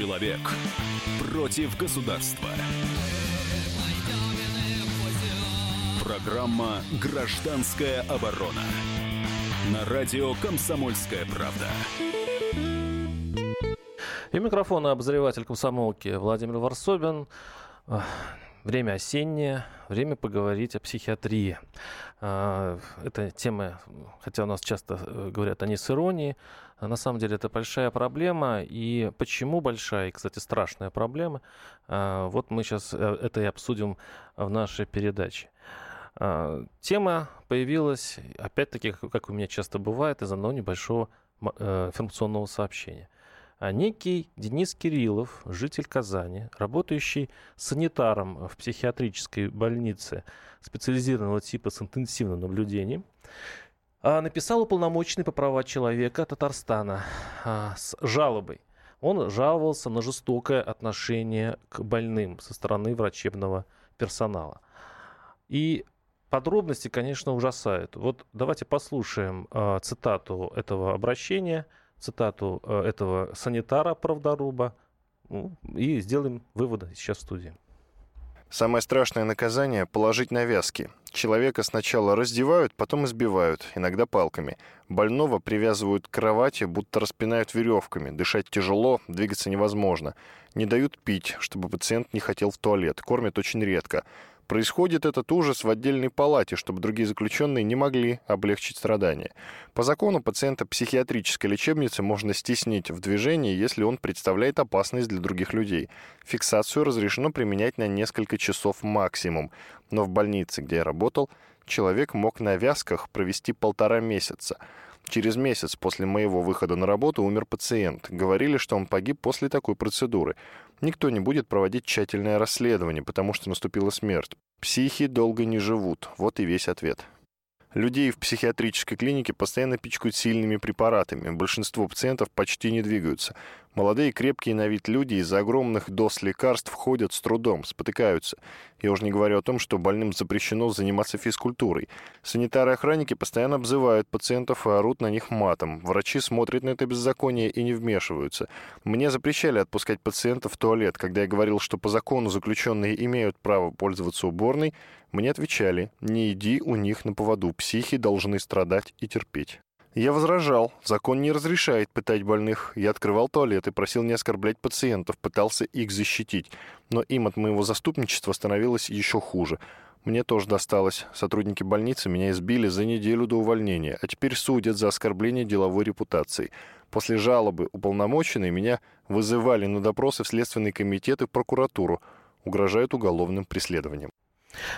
Человек против государства. Программа «Гражданская оборона» на радио «Комсомольская правда». И микрофон обозреватель комсомолки Владимир Варсобин. Время осеннее, время поговорить о психиатрии. А, эта тема, хотя у нас часто э, говорят о ней с иронией, на самом деле это большая проблема. И почему большая, и, кстати, страшная проблема, а, вот мы сейчас э, это и обсудим в нашей передаче. Тема появилась, опять-таки, как у меня часто бывает, из одного небольшого э, информационного сообщения – а некий Денис Кириллов, житель Казани, работающий санитаром в психиатрической больнице специализированного типа с интенсивным наблюдением, а, написал уполномоченный по правам человека Татарстана а, с жалобой. Он жаловался на жестокое отношение к больным со стороны врачебного персонала. И подробности, конечно, ужасают. Вот давайте послушаем э, цитату этого обращения – цитату этого санитара правдоруба ну, и сделаем выводы сейчас в студии. Самое страшное наказание – положить навязки. Человека сначала раздевают, потом избивают, иногда палками. Больного привязывают к кровати, будто распинают веревками. Дышать тяжело, двигаться невозможно. Не дают пить, чтобы пациент не хотел в туалет. Кормят очень редко. Происходит этот ужас в отдельной палате, чтобы другие заключенные не могли облегчить страдания. По закону пациента психиатрической лечебницы можно стеснить в движении, если он представляет опасность для других людей. Фиксацию разрешено применять на несколько часов максимум. Но в больнице, где я работал, человек мог на вязках провести полтора месяца. Через месяц после моего выхода на работу умер пациент. Говорили, что он погиб после такой процедуры. Никто не будет проводить тщательное расследование, потому что наступила смерть. Психи долго не живут. Вот и весь ответ. Людей в психиатрической клинике постоянно пичкают сильными препаратами. Большинство пациентов почти не двигаются. Молодые крепкие на вид люди из-за огромных доз лекарств ходят с трудом, спотыкаются. Я уже не говорю о том, что больным запрещено заниматься физкультурой. Санитары-охранники постоянно обзывают пациентов и орут на них матом. Врачи смотрят на это беззаконие и не вмешиваются. Мне запрещали отпускать пациентов в туалет. Когда я говорил, что по закону заключенные имеют право пользоваться уборной, мне отвечали, не иди у них на поводу, психи должны страдать и терпеть. Я возражал. Закон не разрешает пытать больных. Я открывал туалет и просил не оскорблять пациентов, пытался их защитить. Но им от моего заступничества становилось еще хуже. Мне тоже досталось. Сотрудники больницы меня избили за неделю до увольнения, а теперь судят за оскорбление деловой репутации. После жалобы уполномоченные меня вызывали на допросы в Следственный комитет и прокуратуру. Угрожают уголовным преследованием.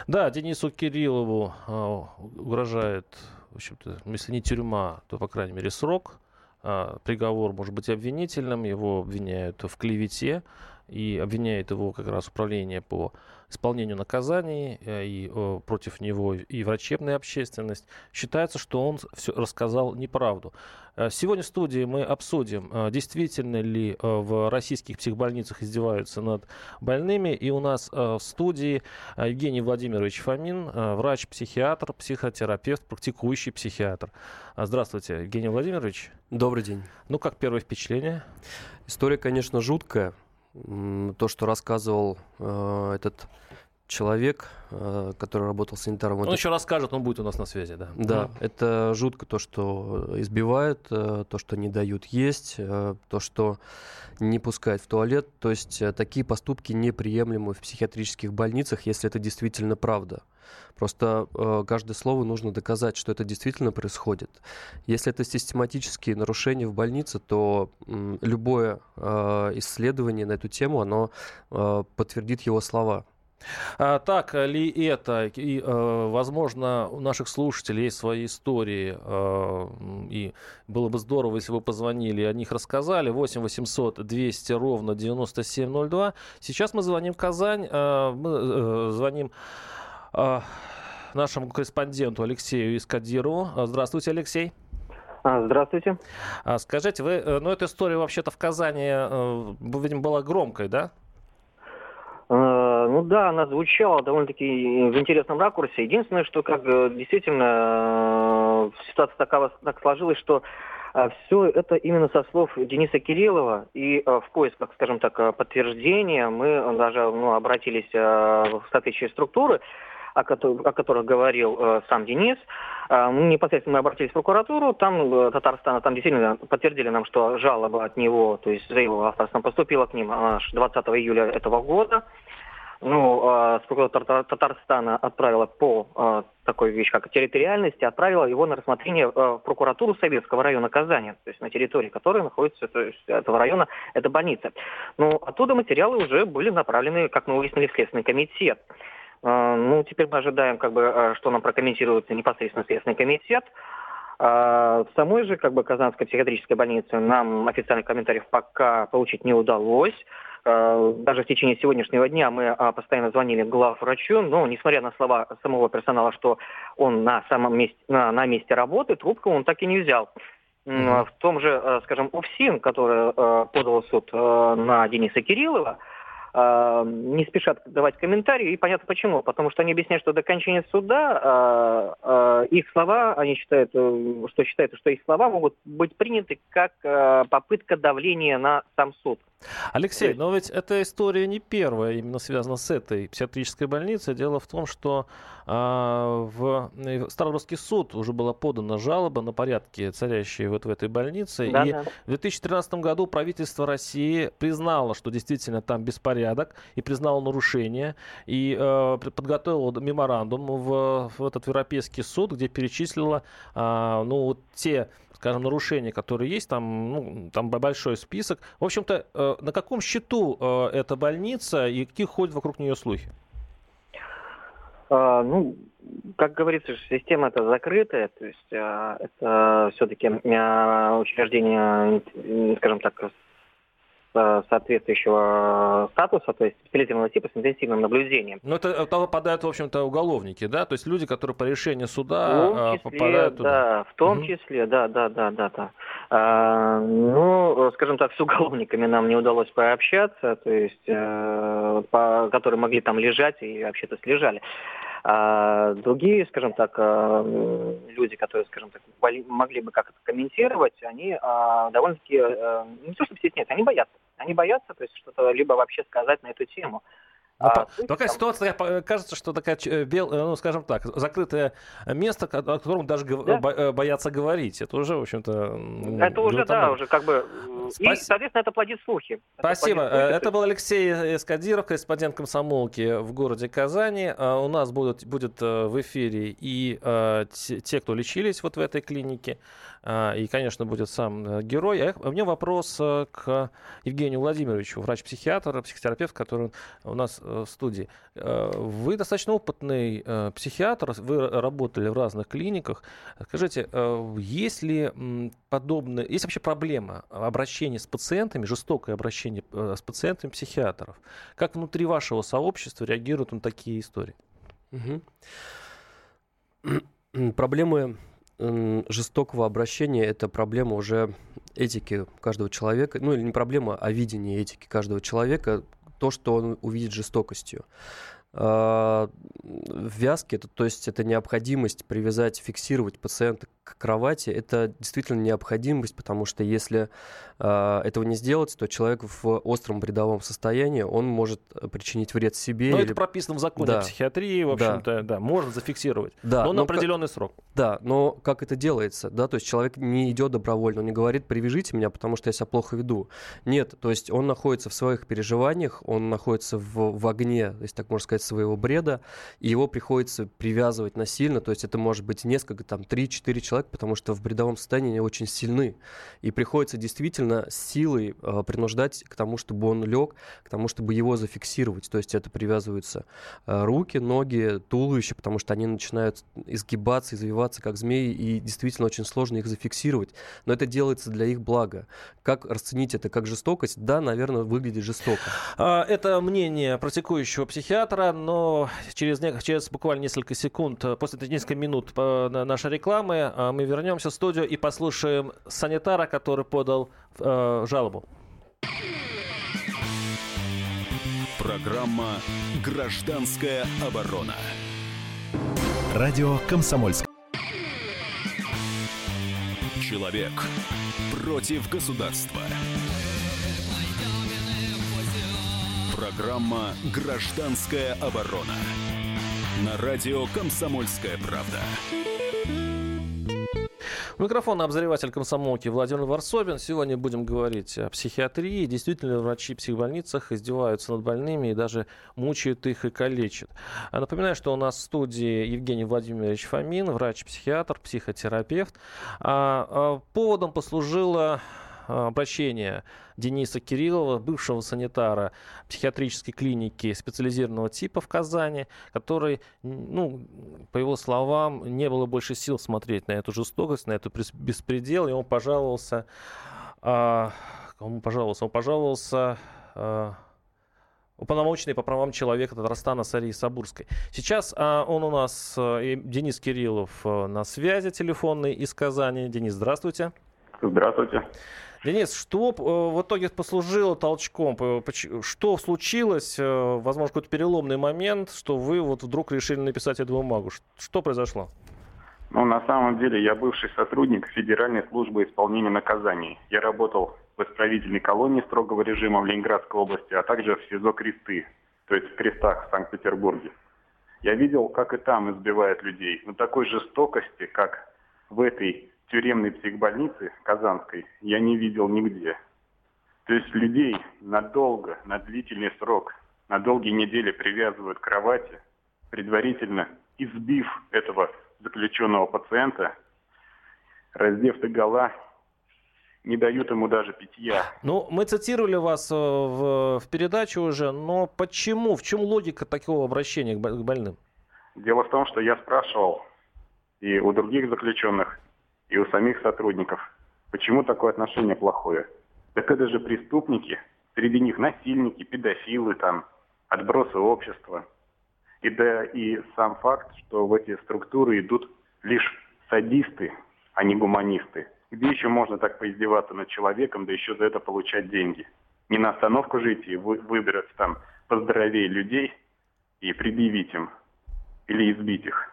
Да, Денису Кириллову э, угрожает в общем-то, если не тюрьма, то, по крайней мере, срок. А, приговор может быть обвинительным, его обвиняют в клевете и обвиняет его как раз управление по исполнению наказаний э, и против него и врачебная общественность. Считается, что он все рассказал неправду. Э, сегодня в студии мы обсудим, э, действительно ли в российских психбольницах издеваются над больными. И у нас в студии Евгений Владимирович Фомин, врач-психиатр, психотерапевт, практикующий психиатр. Здравствуйте, Евгений Владимирович. Добрый день. Ну, как первое впечатление? История, конечно, жуткая то, что рассказывал э, этот человек, э, который работал санитаром. Он это... еще расскажет, он будет у нас на связи, да. Да, mm. это жутко то, что избивают, э, то, что не дают есть, э, то, что не пускают в туалет. То есть такие поступки неприемлемы в психиатрических больницах, если это действительно правда. Просто э, каждое слово нужно доказать, что это действительно происходит. Если это систематические нарушения в больнице, то э, любое э, исследование на эту тему, оно э, подтвердит его слова. А, так ли это? И, э, возможно, у наших слушателей есть свои истории, э, и было бы здорово, если бы позвонили, о них рассказали. 8 800 200 ровно 9702. Сейчас мы звоним в Казань, э, мы звоним нашему корреспонденту Алексею Искадирову. Здравствуйте, Алексей. А, здравствуйте. А, скажите, вы, ну, эта история вообще-то в Казани, видимо, была громкой, да? Ну да, она звучала довольно-таки в интересном ракурсе. Единственное, что как действительно ситуация такая так сложилась, что А все это именно со слов Дениса Кириллова. И в поисках, скажем так, подтверждения мы даже ну, обратились в соответствующие структуры, о, которых, о которых говорил э, сам Денис. Э, непосредственно мы обратились в прокуратуру, там э, Татарстана, там действительно подтвердили нам, что жалоба от него, то есть за его авторством поступила к ним аж 20 июля этого года. Ну, э, прокуратура Татарстана отправила по э, такой вещь, как территориальности, отправила его на рассмотрение э, в прокуратуру Советского района Казани, то есть на территории которой находится то есть, этого района, это больница. Ну, оттуда материалы уже были направлены, как мы выяснили, в Следственный комитет. А, ну, теперь мы ожидаем, как бы, а, что нам прокомментирует непосредственно Следственный комитет. А, в самой же, как бы, Казанской психиатрической больнице нам официальных комментариев пока получить не удалось. Даже в течение сегодняшнего дня мы постоянно звонили главврачу, но несмотря на слова самого персонала, что он на самом месте, на, на месте работы, трубку он так и не взял. В том же, скажем, УФСИН, который подал суд на Дениса Кириллова, э, не спешат давать комментарии, и понятно почему. Потому что они объясняют, что до окончания суда э, э, их слова, они считают, э, что считают, что их слова могут быть приняты как э, попытка давления на сам суд. Алексей, но ведь эта история не первая, именно связана с этой психиатрической больницей. Дело в том, что а, в Старорусский суд уже была подана жалоба на порядки, царящие вот в этой больнице. Да, и да. в 2013 году правительство России признало, что действительно там беспорядок, и признало нарушение, и э, подготовило меморандум в, в этот Европейский суд, где перечислило э, ну, те скажем, нарушения, которые есть, там, ну, там большой список. В общем-то, э, на каком счету э, эта больница и какие ходят вокруг нее слухи? А, ну, как говорится, система это закрытая, то есть а, это все-таки а, учреждение, скажем так, соответствующего статуса, то есть специализированного типа с интенсивным наблюдением. Но это, это попадают, в общем-то, уголовники, да? То есть люди, которые по решению суда в том числе, попадают туда. Да, в том угу. числе, да, да, да, да, да. А, ну, скажем так, с уголовниками нам не удалось пообщаться, то есть, э, по, которые могли там лежать и вообще-то слежали. А другие, скажем так, э, люди, которые, скажем так, могли бы как-то комментировать, они а, довольно-таки, э, не то чтобы стесняются, они боятся. Они боятся, то есть что-то либо вообще сказать на эту тему. Ну, а, такая там... ситуация, кажется, что такая, э, ну, скажем так, закрытое место, о котором даже да? Э, боятся говорить. Это уже, в общем-то... Это уже, да, уже как бы... Спас... И, соответственно, это плодит слухи. Спасибо. Это, слухи, это был Алексей Эскадиров, корреспондент комсомолки в городе Казани. У нас будут, будет э, в эфире и те, кто лечились вот в этой клинике, и, конечно, будет сам э, герой. А у меня вопрос э, к Евгению Владимировичу, врач-психиатр, психотерапевт, который у нас э, в студии. Вы достаточно опытный психиатр, вы работали в разных клиниках. Скажите, есть ли подобное, есть вообще проблема обращения с пациентами, жестокое обращение с пациентами психиатров? Как внутри вашего сообщества реагируют на такие истории? Угу. Проблемы жестокого обращения это проблема уже этики каждого человека, ну или не проблема, а видение этики каждого человека, то, что он увидит жестокостью. А, вязки, это, то есть это необходимость привязать, фиксировать пациента к кровати, это действительно необходимость, потому что если э, этого не сделать, то человек в остром бредовом состоянии, он может причинить вред себе. Но или... это прописано в законе да. о психиатрии, в общем-то, да, да можно зафиксировать, да, но, но на определенный как... срок. Да, но как это делается, да, то есть человек не идет добровольно, он не говорит, привяжите меня, потому что я себя плохо веду. Нет, то есть он находится в своих переживаниях, он находится в, в огне, если так можно сказать, своего бреда, и его приходится привязывать насильно, то есть это может быть несколько, там, 3-4 человека, человек, потому что в бредовом состоянии они очень сильны. И приходится действительно силой э, принуждать к тому, чтобы он лег, к тому, чтобы его зафиксировать. То есть это привязываются э, руки, ноги, туловище, потому что они начинают изгибаться, извиваться, как змеи, и действительно очень сложно их зафиксировать. Но это делается для их блага. Как расценить это как жестокость? Да, наверное, выглядит жестоко. А, это мнение практикующего психиатра, но через, через буквально несколько секунд, э, после нескольких минут нашей рекламы а мы вернемся в студию и послушаем санитара, который подал э, жалобу. Программа «Гражданская оборона». Радио «Комсомольск». Человек против государства. Программа «Гражданская оборона» на радио «Комсомольская правда». Микрофон обозреватель комсомолки Владимир Варсобин. Сегодня будем говорить о психиатрии. Действительно, врачи в психбольницах издеваются над больными и даже мучают их и калечат. А напоминаю, что у нас в студии Евгений Владимирович Фомин, врач-психиатр, психотерапевт. А, а поводом послужило обращение Дениса Кириллова, бывшего санитара психиатрической клиники специализированного типа в Казани, который, ну, по его словам, не было больше сил смотреть на эту жестокость, на эту беспредел, и он пожаловался, а, кому пожаловался? Он пожаловался а, уполномоченный по правам человека Татарстана Сарии Сабурской. Сейчас а, он у нас, а, Денис Кириллов, а, на связи телефонной из Казани. Денис, здравствуйте. Здравствуйте. Денис, что э, в итоге послужило толчком? Что случилось? Э, возможно, какой-то переломный момент, что вы вот вдруг решили написать эту бумагу. Что произошло? Ну, на самом деле, я бывший сотрудник Федеральной службы исполнения наказаний. Я работал в исправительной колонии строгого режима в Ленинградской области, а также в СИЗО Кресты, то есть в Крестах в Санкт-Петербурге. Я видел, как и там избивают людей, но такой жестокости, как в этой тюремной психбольницы Казанской я не видел нигде. То есть людей надолго, на длительный срок, на долгие недели привязывают к кровати, предварительно избив этого заключенного пациента, раздев до гола, не дают ему даже питья. Ну, мы цитировали вас э, в, в передаче уже, но почему, в чем логика такого обращения к больным? Дело в том, что я спрашивал и у других заключенных, и у самих сотрудников. Почему такое отношение плохое? Так это же преступники, среди них насильники, педофилы, там, отбросы общества. И да и сам факт, что в эти структуры идут лишь садисты, а не гуманисты. Где еще можно так поиздеваться над человеком, да еще за это получать деньги? Не на остановку жить и вы, выбрать там поздоровее людей и предъявить им или избить их.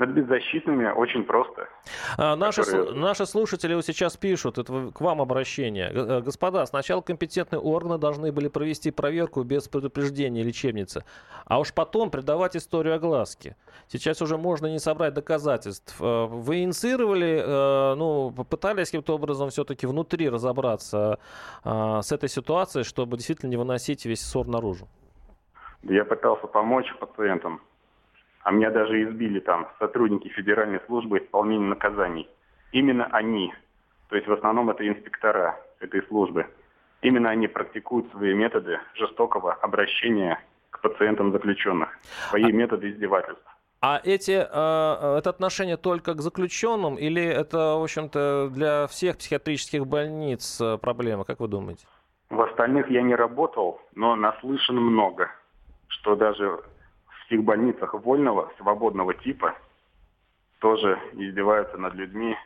Над беззащитными очень просто. А, наши, которые... наши слушатели сейчас пишут, это к вам обращение. Э, господа, сначала компетентные органы должны были провести проверку без предупреждения лечебницы, а уж потом придавать историю огласке. Сейчас уже можно не собрать доказательств. Э, вы инициировали, э, ну, попытались каким-то образом все-таки внутри разобраться с этой ситуацией, чтобы действительно не выносить весь ссор наружу? Я пытался помочь пациентам а меня даже избили там сотрудники Федеральной службы исполнения наказаний. Именно они, то есть в основном это инспектора этой службы, именно они практикуют свои методы жестокого обращения к пациентам заключенных, свои а... методы издевательств. А эти, э, это отношение только к заключенным или это, в общем-то, для всех психиатрических больниц э, проблема, как вы думаете? В остальных я не работал, но наслышан много, что даже психбольницах вольного, свободного типа тоже издеваются над людьми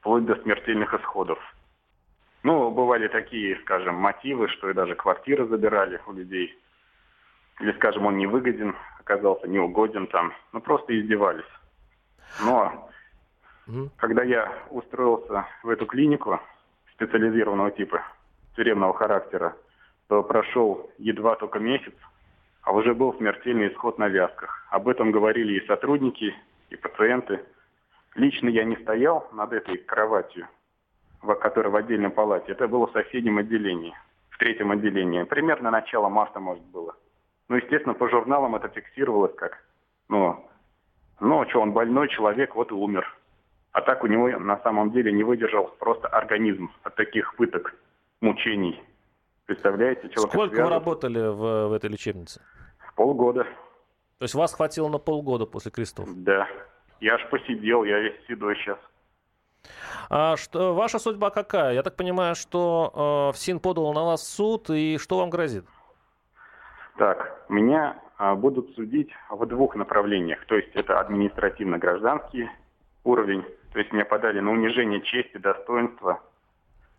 вплоть до смертельных исходов. Ну, бывали такие, скажем, мотивы, что и даже квартиры забирали у людей. Или, скажем, он невыгоден, оказался неугоден там. Ну, просто издевались. Но угу. когда я устроился в эту клинику специализированного типа, тюремного характера, то прошел едва только месяц, а уже был смертельный исход на вязках. Об этом говорили и сотрудники, и пациенты. Лично я не стоял над этой кроватью, которая в отдельной палате. Это было в соседнем отделении, в третьем отделении. Примерно начало марта, может, было. Ну, естественно, по журналам это фиксировалось как, ну, ну, что, он больной человек, вот и умер. А так у него на самом деле не выдержал просто организм от таких пыток, мучений. Представляете? Человек Сколько вы работали в, в этой лечебнице? Полгода. То есть вас хватило на полгода после крестов? Да. Я аж посидел, я весь седой сейчас. А что, ваша судьба какая? Я так понимаю, что э, ФСИН подал на вас суд, и что вам грозит? Так, меня э, будут судить в двух направлениях. То есть это административно-гражданский уровень. То есть меня подали на унижение чести, достоинства а,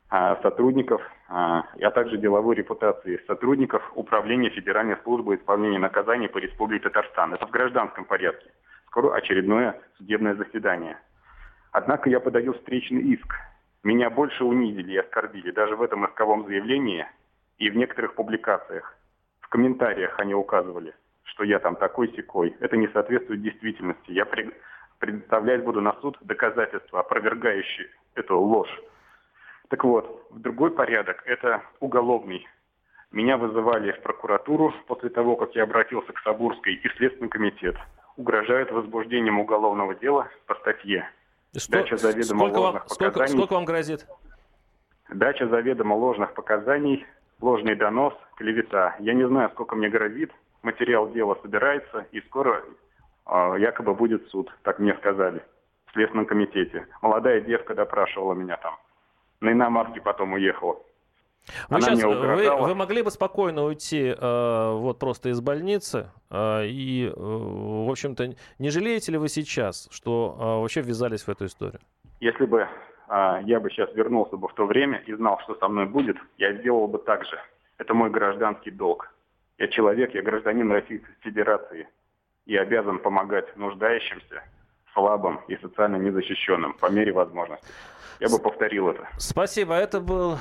сотрудников, а, а также деловой репутации сотрудников Управления Федеральной службы исполнения наказаний по Республике Татарстан. Это в гражданском порядке. Скоро очередное судебное заседание. Однако я подаю встречный иск. Меня больше унизили и оскорбили даже в этом исковом заявлении и в некоторых публикациях. В комментариях они указывали, что я там такой секой. Это не соответствует действительности. Я предоставлять буду на суд доказательства, опровергающие эту ложь. Так вот, в другой порядок это уголовный. Меня вызывали в прокуратуру после того, как я обратился к Сабурской и Следственный комитет. Угрожают возбуждением уголовного дела по статье. Что, Дача заведомо сколько ложных вам, показаний. Сколько, сколько вам грозит? Дача заведомо ложных показаний, ложный донос, клевета. Я не знаю, сколько мне грозит. Материал дела собирается, и скоро э, якобы будет суд, так мне сказали, в Следственном комитете. Молодая девка допрашивала меня там на иномарке потом уехала. Вы, сейчас, вы, вы могли бы спокойно уйти э, вот просто из больницы э, и, э, в общем-то, не жалеете ли вы сейчас, что э, вообще ввязались в эту историю? Если бы э, я бы сейчас вернулся бы в то время и знал, что со мной будет, я сделал бы так же. Это мой гражданский долг. Я человек, я гражданин Российской Федерации и обязан помогать нуждающимся, слабым и социально незащищенным по мере возможности. Я бы повторил это. Спасибо. Это был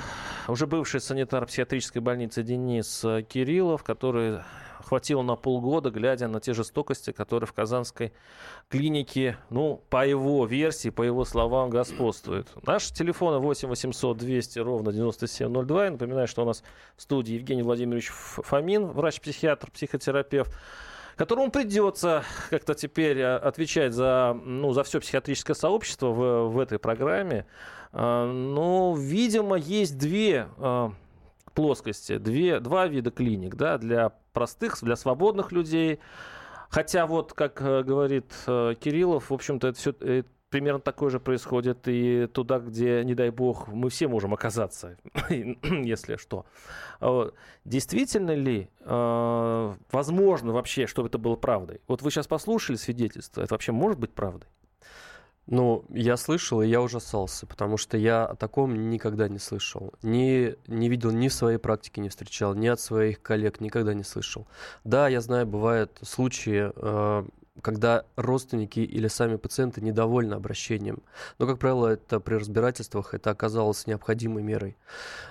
уже бывший санитар психиатрической больницы Денис Кириллов, который хватило на полгода, глядя на те жестокости, которые в Казанской клинике, ну, по его версии, по его словам, господствуют. Наши телефоны 8 800 200 ровно 9702. Я напоминаю, что у нас в студии Евгений Владимирович Фомин, врач-психиатр, психотерапевт которому придется как-то теперь э, отвечать за, ну, за все психиатрическое сообщество в, в этой программе. А, но, видимо, есть две а, плоскости, две, два вида клиник да, для простых, для свободных людей. Хотя вот, как э, говорит э, Кириллов, в общем-то, это все примерно такое же происходит и туда, где, не дай бог, мы все можем оказаться, если что. А действительно ли э, возможно вообще, чтобы это было правдой? Вот вы сейчас послушали свидетельство, это вообще может быть правдой? Ну, я слышал, и я ужасался, потому что я о таком никогда не слышал. Ни, не видел ни в своей практике, не встречал, ни от своих коллег никогда не слышал. Да, я знаю, бывают случаи, э, когда родственники или сами пациенты недовольны обращением. Но, как правило, это при разбирательствах это оказалось необходимой мерой.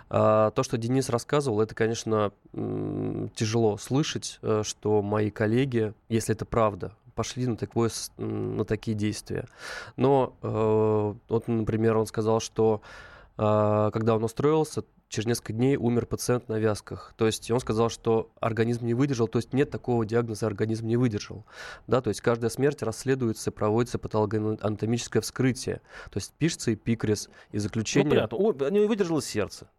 А, то, что Денис рассказывал, это, конечно, тяжело слышать, э, что мои коллеги, если это правда, пошли на, такое, на такие действия. Но, э, вот, например, он сказал, что э, когда он устроился, через несколько дней умер пациент на вязках. То есть он сказал, что организм не выдержал, то есть нет такого диагноза организм не выдержал. Да, то есть каждая смерть расследуется, проводится патологоанатомическое вскрытие. То есть пишется и пикрис, и заключение. Ну, понятно. Не выдержало сердце.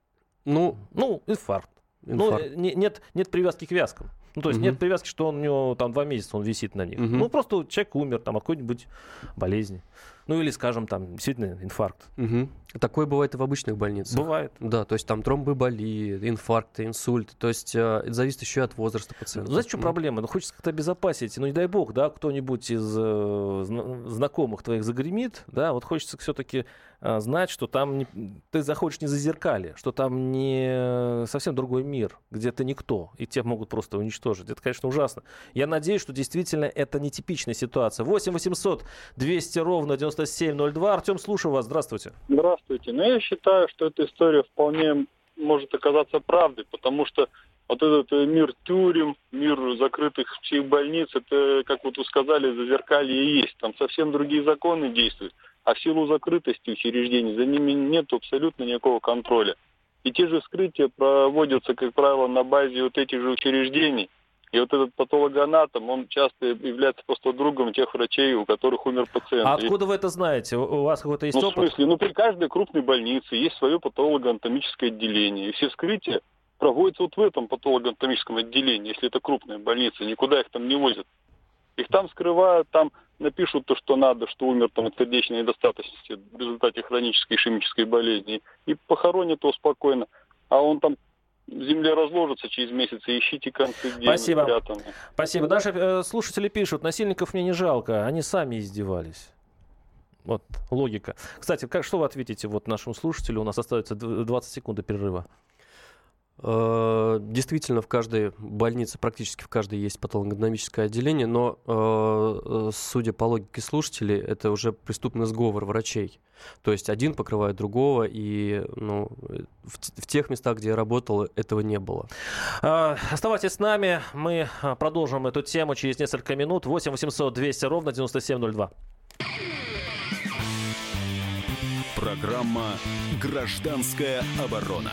Ну, ну инфаркт. Ну, инфаркт. Ну, нет, нет привязки к вязкам. Ну, то есть угу. нет привязки, что он у него там два месяца он висит на них. Угу. Ну, просто человек умер там от какой-нибудь болезни. Ну или, скажем, там действительно инфаркт. Угу. Такое бывает и в обычных больницах. Бывает. Да, то есть там тромбоэболии, инфаркты, инсульты. То есть э, это зависит еще от возраста пациента. Ну, знаете, что проблема? Ну, хочется как-то обезопасить. Ну, не дай бог, да, кто-нибудь из э, знакомых твоих загремит, да, вот хочется все-таки знать, что там не, ты заходишь не за зеркали, что там не совсем другой мир, где ты никто, и тебя могут просто уничтожить. Это, конечно, ужасно. Я надеюсь, что действительно это нетипичная ситуация. 8 800 200 ровно 9702. Артем, слушаю вас. Здравствуйте. Здравствуйте. Но я считаю, что эта история вполне может оказаться правдой, потому что вот этот э, мир тюрем, мир закрытых психбольниц, это, как вот вы сказали, зазеркалье и есть. Там совсем другие законы действуют. А в силу закрытости учреждений за ними нет абсолютно никакого контроля. И те же вскрытия проводятся, как правило, на базе вот этих же учреждений. И вот этот патологоанатом, он часто является просто другом тех врачей, у которых умер пациент. А откуда вы это знаете? У вас какой-то есть ну, опыт? В смысле? Ну, при каждой крупной больнице есть свое патологоанатомическое отделение. И все вскрытия проводятся вот в этом патологоанатомическом отделении, если это крупная больница. Никуда их там не возят. Их там скрывают, там напишут то, что надо, что умер там от сердечной недостаточности в результате хронической ишемической болезни. И похоронят его спокойно. А он там земле разложится через месяц, и ищите концы где Спасибо. Спрятаны. Спасибо. Наши э, слушатели пишут, насильников мне не жалко, они сами издевались. Вот логика. Кстати, как, что вы ответите вот нашему слушателю? У нас остается 20 секунд до перерыва. Э, действительно, в каждой больнице, практически в каждой есть патологоанатомическое отделение, но, э, судя по логике слушателей, это уже преступный сговор врачей. То есть один покрывает другого, и ну, в, в тех местах, где я работал, этого не было. Оставайтесь с нами, мы продолжим эту тему через несколько минут. 8 800 200 ровно 9702. Программа «Гражданская оборона».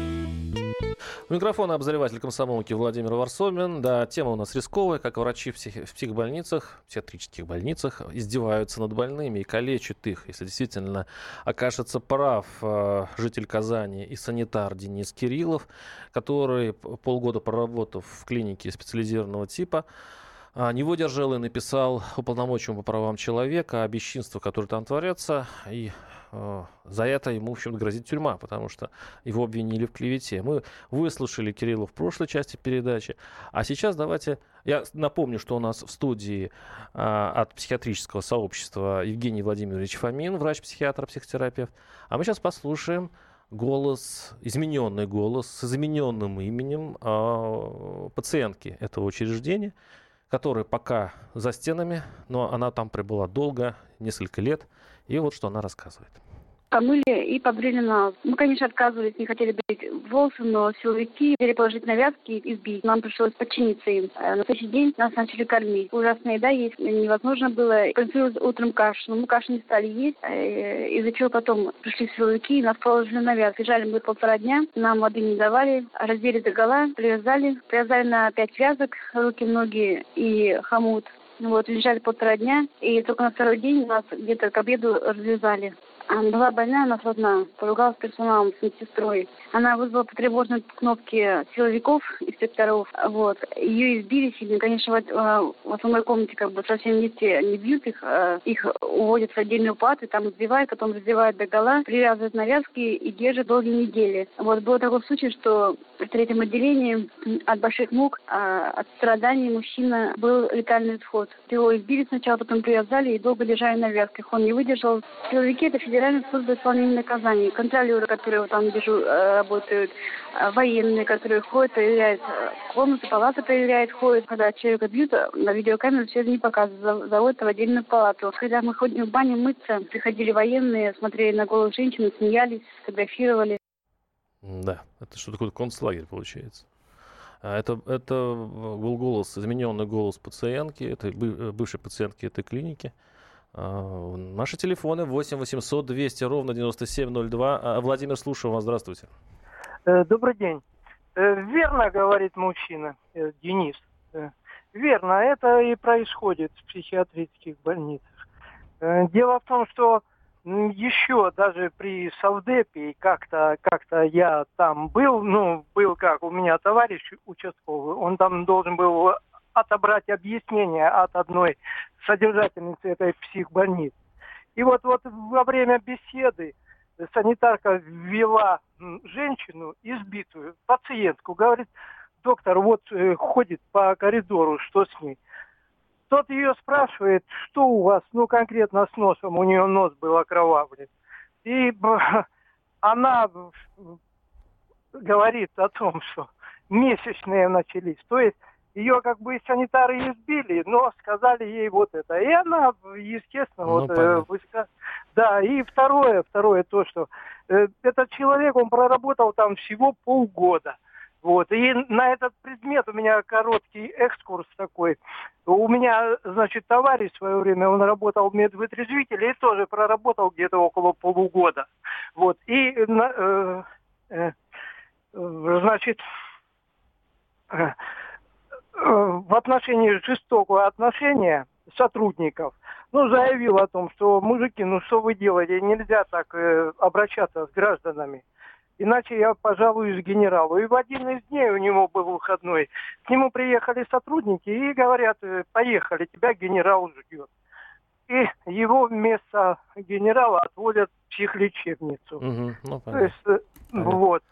У микрофона обозреватель комсомолки Владимир Варсобин. Да, тема у нас рисковая, как врачи в, псих... в психбольницах, психиатрических больницах издеваются над больными и калечат их. Если действительно окажется прав э, житель Казани и санитар Денис Кириллов, который полгода проработав в клинике специализированного типа, не выдержал и написал уполномоченному по правам человека о бесчинствах, которые там творятся, и Э, за это ему, в общем грозит тюрьма, потому что его обвинили в клевете. Мы выслушали Кирилла в прошлой части передачи, а сейчас давайте... Я напомню, что у нас в студии а, от психиатрического сообщества Евгений Владимирович Фомин, врач-психиатр, психотерапевт. А мы сейчас послушаем голос, измененный голос с измененным именем э, пациентки этого учреждения, которая пока за стенами, но она там пребыла долго, несколько лет. И вот что она рассказывает помыли и побрили нас. Мы, конечно, отказывались, не хотели брить волосы, но силовики хотели положить навязки и избить. Нам пришлось подчиниться им. Э, на следующий день нас начали кормить. Ужасная еда есть невозможно было. Приносилось утром кашу, но мы кашу не стали есть, э, из-за чего потом пришли силовики и нас положили на навязки. Лежали мы полтора дня, нам воды не давали, раздели до гола, привязали, привязали на пять вязок, руки, ноги и хомут. Вот, лежали полтора дня, и только на второй день нас где-то к обеду развязали. Была больная, она одна, поругалась с персоналом, с медсестрой. Она вызвала по тревожной кнопке силовиков, инспекторов. Вот. Ее избили сильно. Конечно, в, э, в основной комнате как бы совсем вместе не бьют их. Э, их уводят в отдельную палату, там избивают, потом раздевают до гола, привязывают навязки и держат долгие недели. Вот был такой случай, что в третьем отделении от больших мук, а, от страданий мужчина был летальный исход. Его избили сначала, потом привязали и долго держали на вязках. Он не выдержал. Силовики – это Федеральная служба исполнения наказаний. Контролеры, которые там дежу, э, работают, э, военные, которые ходят, проверяют э, комнаты, палаты проверяют, ходят. Когда человека бьют, на видеокамеру все это не показывают, заводят в отдельную палату. Когда мы ходим в баню мыться, приходили военные, смотрели на голых женщин, смеялись, фотографировали. Да, это что такое концлагерь получается. А это, это был голос, измененный голос пациентки, это бывшей пациентки этой клиники. А, наши телефоны 8 800 200 ровно 9702. А, Владимир, слушаю вас. Здравствуйте. Э, добрый день. Э, верно говорит мужчина, э, Денис. Верно, это и происходит в психиатрических больницах. Дело в том, что еще даже при Савдепе как-то как-то я там был, ну, был как, у меня товарищ участковый, он там должен был отобрать объяснение от одной содержательницы этой психбольницы. И вот, вот во время беседы санитарка ввела женщину избитую, пациентку, говорит, доктор вот э, ходит по коридору, что с ней? Тот ее спрашивает, что у вас, ну конкретно с носом, у нее нос был окровавлен. И она говорит о том, что месячные начались. То есть ее как бы санитары избили, но сказали ей вот это. И она, естественно, ну, вот э, выска... Да, и второе, второе то, что э, этот человек, он проработал там всего полгода. Вот. И на этот предмет у меня короткий экскурс такой. У меня, значит, товарищ в свое время, он работал в медвытрезвителе и тоже проработал где-то около полугода. Вот. И, э, э, значит, э, в отношении жестокого отношения сотрудников, ну, заявил о том, что мужики, ну что вы делаете, нельзя так э, обращаться с гражданами. Иначе я пожалуюсь генералу. И в один из дней у него был выходной. К нему приехали сотрудники и говорят, «Э, поехали, тебя генерал ждет. и его вместо генерала отводят в психлечебницу. Угу, ну, То есть, э, понятно. вот.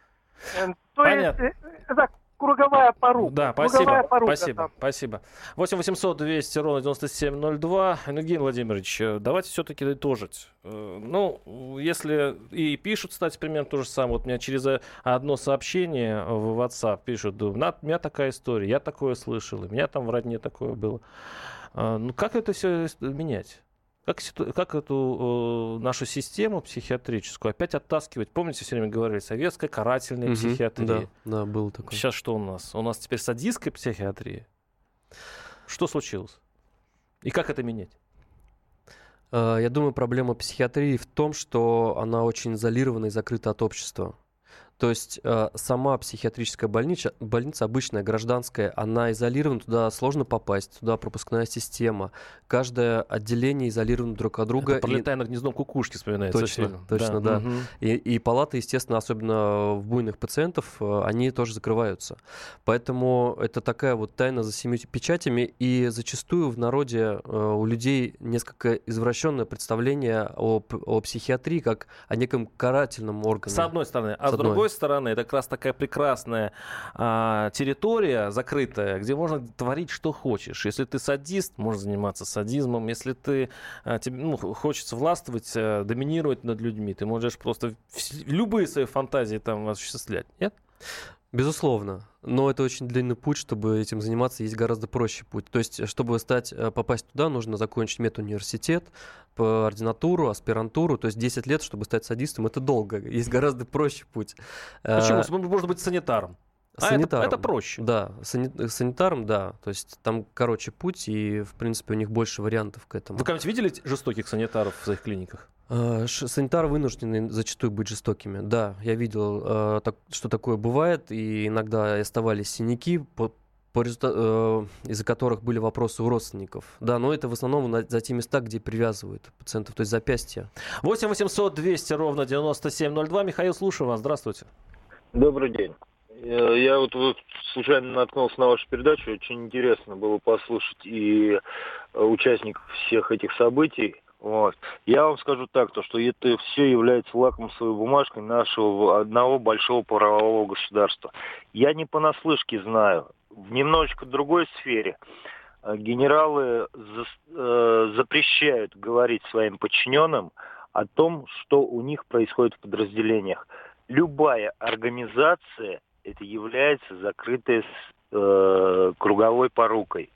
Э, то Понятно. есть, это круговая порука. Да, спасибо. Порука спасибо. Там. Спасибо. 8 800 200 ровно 9702. Евгений Владимирович, э, давайте все-таки дожить. Э, ну, если и пишут, кстати, примерно то же самое. Вот меня через одно сообщение в WhatsApp пишут, у меня такая история, я такое слышал, у меня там в родне такое было. Э, ну, как это все менять? Как, как эту э, нашу систему психиатрическую опять оттаскивать? Помните, все время говорили, советская карательная угу, психиатрия. Да, да, был такой. Сейчас что у нас? У нас теперь садистская психиатрия. Что случилось? И как это менять? Э, я думаю, проблема психиатрии в том, что она очень изолирована и закрыта от общества. То есть э, сама психиатрическая больница, больница обычная, гражданская, она изолирована, туда сложно попасть, туда пропускная система. Каждое отделение изолировано друг от друга. Это пролетая и... над гнездом кукушки вспоминается. Точно, точно, да. да. Угу. И, и палаты, естественно, особенно в буйных пациентов, э, они тоже закрываются. Поэтому это такая вот тайна за семью печатями, и зачастую в народе э, у людей несколько извращенное представление о, о психиатрии как о неком карательном органе. С одной стороны. А с, с другой другой стороны, это как раз такая прекрасная а, территория закрытая, где можно творить, что хочешь. Если ты садист, можешь заниматься садизмом. Если ты а, тебе, ну, хочется властвовать, а, доминировать над людьми, ты можешь просто любые свои фантазии там осуществлять. Нет? Безусловно. Но это очень длинный путь, чтобы этим заниматься, есть гораздо проще путь. То есть, чтобы стать, э, попасть туда, нужно закончить медуниверситет, по ординатуру, аспирантуру, то есть 10 лет, чтобы стать садистом, это долго. Есть гораздо проще путь. Почему? А, Можно быть санитаром. Санитаром. А, это, это проще. Да, сани, санитаром, да. То есть там короче путь, и, в принципе, у них больше вариантов к этому. Вы когда-нибудь видели жестоких санитаров в своих клиниках? А, санитары вынуждены зачастую быть жестокими. Да, я видел, так, что такое бывает, и иногда оставались синяки, э, из-за которых были вопросы у родственников. Да, но это в основном за те места, где привязывают пациентов, то есть запястья. 8 800 200 ровно 9702. Михаил, слушаю вас. Здравствуйте. Добрый день. Э, я вот, случайно наткнулся на вашу передачу, очень интересно было послушать и э, участников всех этих событий. Вот. Я вам скажу так, то, что это все является лакмусовой бумажкой нашего одного большого правового государства. Я не понаслышке знаю, в немножечко другой сфере э, генералы за, запрещают говорить своим подчиненным о том, что у них происходит в подразделениях. Любая организация это является закрытой э, круговой порукой.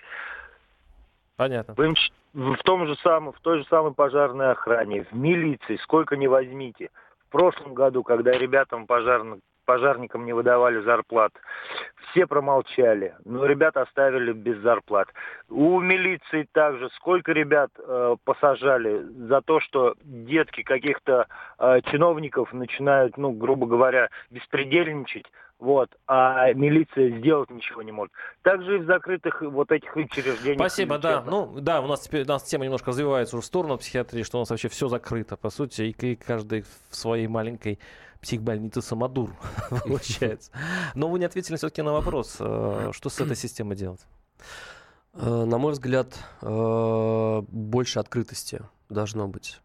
Понятно. В, в том же самом, в той же самой пожарной охране, в милиции, сколько не возьмите. В прошлом году, когда ребятам пожарных пожарникам не выдавали зарплат. Все промолчали, но ребят оставили без зарплат. У милиции также сколько ребят э, посажали за то, что детки каких-то э, чиновников начинают, ну, грубо говоря, беспредельничать, вот, а милиция сделать ничего не может. Также и в закрытых вот этих учреждениях. Спасибо, да. Ну, да, у нас теперь у нас тема немножко развивается уже в сторону психиатрии, что у нас вообще все закрыто, по сути, и каждый в своей маленькой психбольница Самодур, получается. Но вы не ответили все-таки на вопрос, э, что с этой системой делать? Э, на мой взгляд, э, больше открытости должно быть.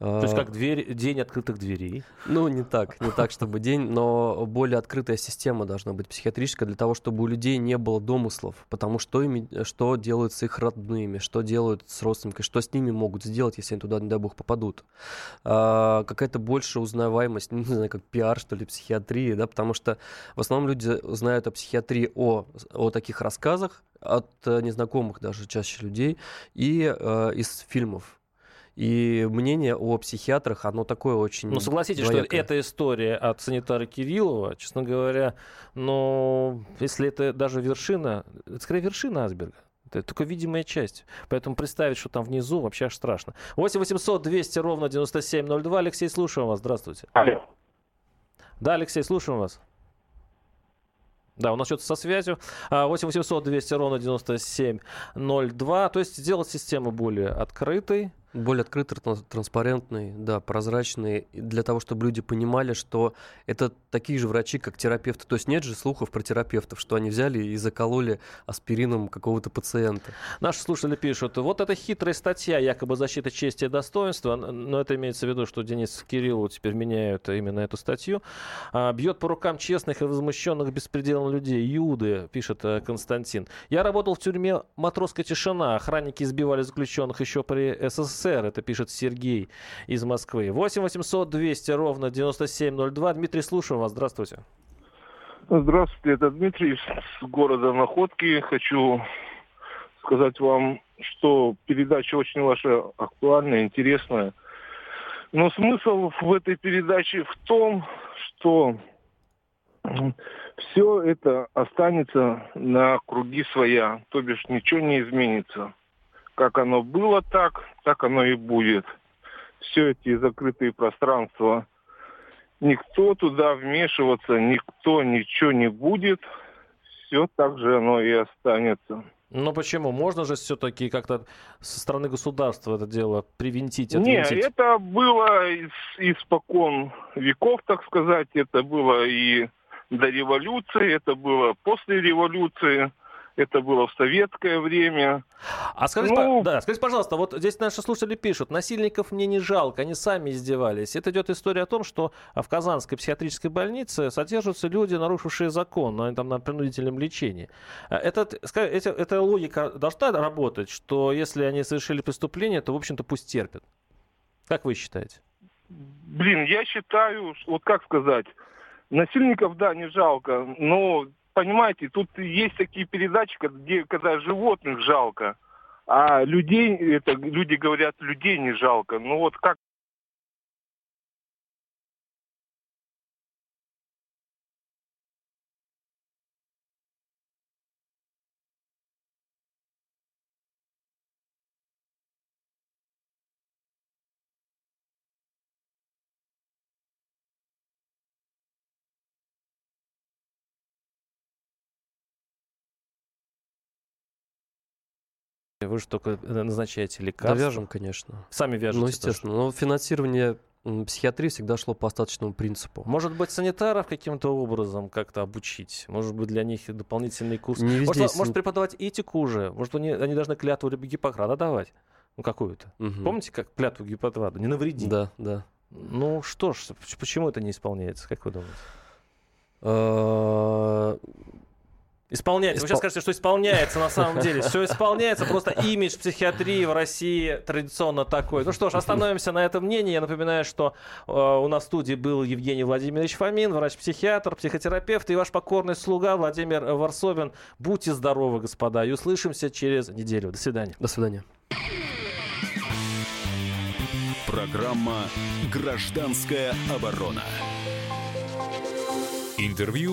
То есть как дверь, день открытых дверей? Ну, не так, не так, чтобы день, но более открытая система должна быть психиатрическая для того, чтобы у людей не было домыслов, потому что, ими, что делают с их родными, что делают с родственниками, что с ними могут сделать, если они туда, не дай бог, попадут. А, какая-то больше узнаваемость, не знаю, как пиар, что ли, психиатрии, да, потому что в основном люди знают о психиатрии, о, о таких рассказах, от э, незнакомых даже чаще людей и э, из фильмов и мнение о психиатрах, оно такое очень Ну, согласитесь, двоякое. что эта история от санитара Кириллова, честно говоря, но если это даже вершина, это скорее вершина айсберга. Это только видимая часть. Поэтому представить, что там внизу, вообще аж страшно. 8 800 200 ровно 9702. Алексей, слушаем вас. Здравствуйте. Алло. Да, Алексей, слушаем вас. Да, у нас что-то со связью. 8 800 200 ровно 9702. То есть сделать систему более открытой, Более открытый, транспарентный, да, прозрачный, для того, чтобы люди понимали, что это такие же врачи, как терапевты. То есть нет же слухов про терапевтов, что они взяли и закололи аспирином какого-то пациента. Наши слушатели пишут, вот это хитрая статья, якобы защита чести и достоинства, но это имеется в виду, что Денис Кириллову теперь меняют именно эту статью, а, бьет по рукам честных и возмущенных беспределом людей. Юды, пишет э, Константин. Я работал в тюрьме «Матросская тишина». Охранники избивали заключенных еще при СССР. Это пишет Сергей из Москвы. 8 800 200 ровно 9702. Дмитрий, слушаю вас. Здравствуйте. Здравствуйте, это Дмитрий с города Находки. Хочу сказать вам, что передача очень ваша актуальная, интересная. Но смысл в этой передаче в том, что все это останется на круги своя, то бишь ничего не изменится. Как оно было так, так оно и будет. Все эти закрытые пространства, никто туда вмешиваться, никто ничего не будет, все так же оно и останется. Но почему? Можно же все-таки как-то со стороны государства это дело привинтить, отвинтить? Нет, это было испокон веков, так сказать. Это было и до революции, это было после революции, это было в советское время. А скажите, ну... да, скажите, пожалуйста, вот здесь наши слушатели пишут, насильников мне не жалко, они сами издевались. Это идет история о том, что в Казанской психиатрической больнице содержатся люди, нарушившие закон, они там на принудительном лечении. А этот, эта, эта логика должна работать, что если они совершили преступление, то, в общем-то, пусть терпят. Как вы считаете? Блин, я считаю, вот как сказать, Насильников, да, не жалко, но, понимаете, тут есть такие передачи, где, когда животных жалко, а людей, это люди говорят, людей не жалко. Ну вот как Вы же только э, назначаете лекарства. Да, вяжем, конечно. Сами вяжете. Ну, естественно. Тоже. Но финансирование психиатрии всегда шло по остаточному принципу. Может быть, санитаров каким-то образом как-то обучить? Может быть, для них дополнительный курс? Не может, есть... может преподавать этику уже? Может, они, они должны клятву Гиппократа давать? Ну, какую-то. Угу. Помните, как клятву Гиппократа? Не навреди. Да, да. Ну, что ж, почему это не исполняется, как вы думаете? Исполняется. Испол... Вы сейчас скажете, что исполняется на самом деле. Все исполняется, просто имидж психиатрии в России традиционно такой. Ну что ж, остановимся на этом мнении. Я напоминаю, что э, у нас в студии был Евгений Владимирович Фомин, врач-психиатр, психотерапевт и ваш покорный слуга Владимир Варсобин. Будьте здоровы, господа, и услышимся через неделю. До свидания. До свидания. Программа «Гражданская оборона». Интервью